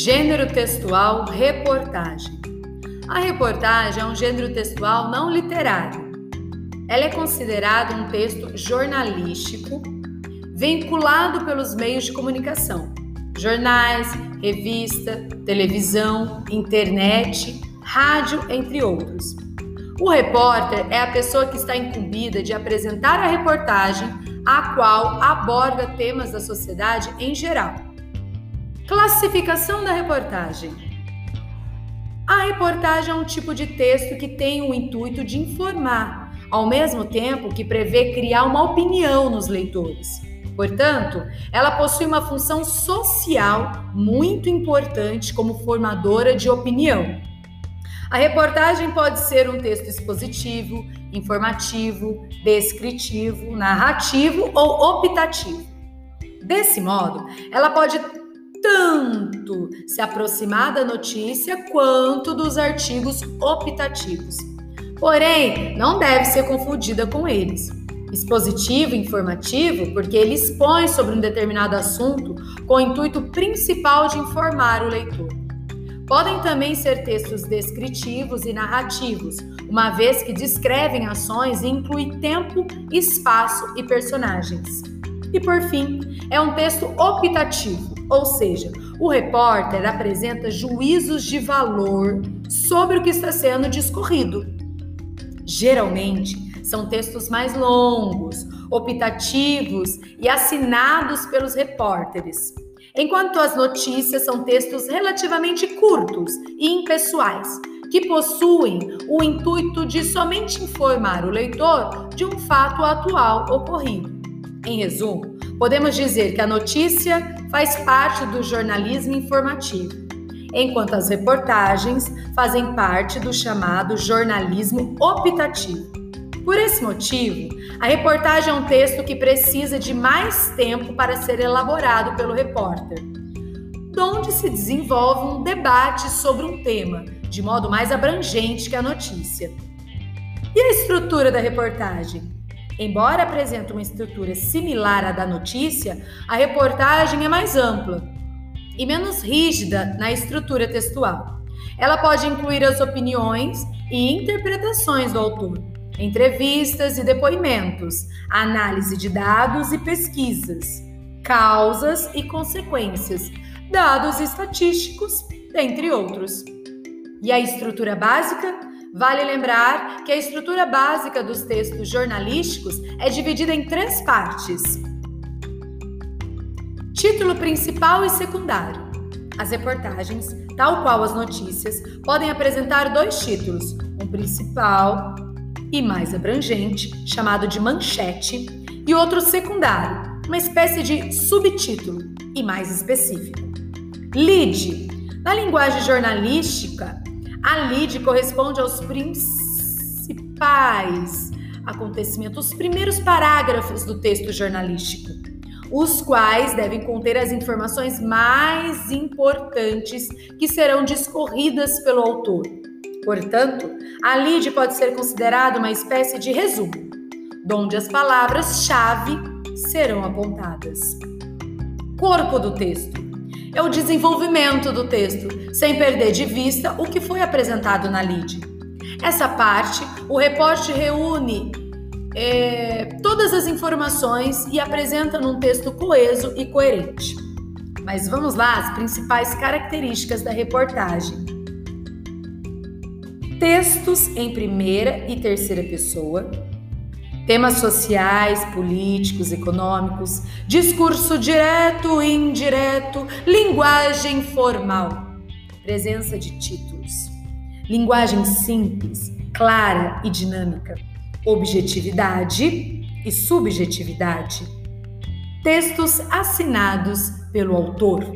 Gênero textual reportagem. A reportagem é um gênero textual não literário. Ela é considerada um texto jornalístico vinculado pelos meios de comunicação, jornais, revista, televisão, internet, rádio, entre outros. O repórter é a pessoa que está incumbida de apresentar a reportagem, a qual aborda temas da sociedade em geral Classificação da reportagem. A reportagem é um tipo de texto que tem o intuito de informar, ao mesmo tempo que prevê criar uma opinião nos leitores. Portanto, ela possui uma função social muito importante como formadora de opinião. A reportagem pode ser um texto expositivo, informativo, descritivo, narrativo ou optativo. Desse modo, ela pode tanto se aproximar da notícia quanto dos artigos optativos. Porém, não deve ser confundida com eles. Expositivo informativo, porque ele expõe sobre um determinado assunto com o intuito principal de informar o leitor. Podem também ser textos descritivos e narrativos, uma vez que descrevem ações e incluem tempo, espaço e personagens. E por fim, é um texto optativo, ou seja, o repórter apresenta juízos de valor sobre o que está sendo discorrido. Geralmente, são textos mais longos, optativos e assinados pelos repórteres, enquanto as notícias são textos relativamente curtos e impessoais, que possuem o intuito de somente informar o leitor de um fato atual ocorrido. Em resumo, podemos dizer que a notícia faz parte do jornalismo informativo, enquanto as reportagens fazem parte do chamado jornalismo optativo. Por esse motivo, a reportagem é um texto que precisa de mais tempo para ser elaborado pelo repórter, onde se desenvolve um debate sobre um tema, de modo mais abrangente que a notícia. E a estrutura da reportagem? Embora apresente uma estrutura similar à da notícia, a reportagem é mais ampla e menos rígida na estrutura textual. Ela pode incluir as opiniões e interpretações do autor, entrevistas e depoimentos, análise de dados e pesquisas, causas e consequências, dados estatísticos, entre outros. E a estrutura básica Vale lembrar que a estrutura básica dos textos jornalísticos é dividida em três partes: título principal e secundário. As reportagens, tal qual as notícias, podem apresentar dois títulos: um principal e mais abrangente, chamado de manchete, e outro secundário, uma espécie de subtítulo e mais específico. Lead. Na linguagem jornalística, a lead corresponde aos principais acontecimentos, os primeiros parágrafos do texto jornalístico, os quais devem conter as informações mais importantes que serão discorridas pelo autor. Portanto, a lead pode ser considerada uma espécie de resumo, onde as palavras-chave serão apontadas. Corpo do texto é o desenvolvimento do texto, sem perder de vista o que foi apresentado na lead. Essa parte, o repórter reúne é, todas as informações e apresenta num texto coeso e coerente. Mas vamos lá as principais características da reportagem. Textos em primeira e terceira pessoa, temas sociais, políticos, econômicos, discurso direto e indireto, linguagem formal, presença de títulos, linguagem simples, clara e dinâmica, objetividade e subjetividade, textos assinados pelo autor.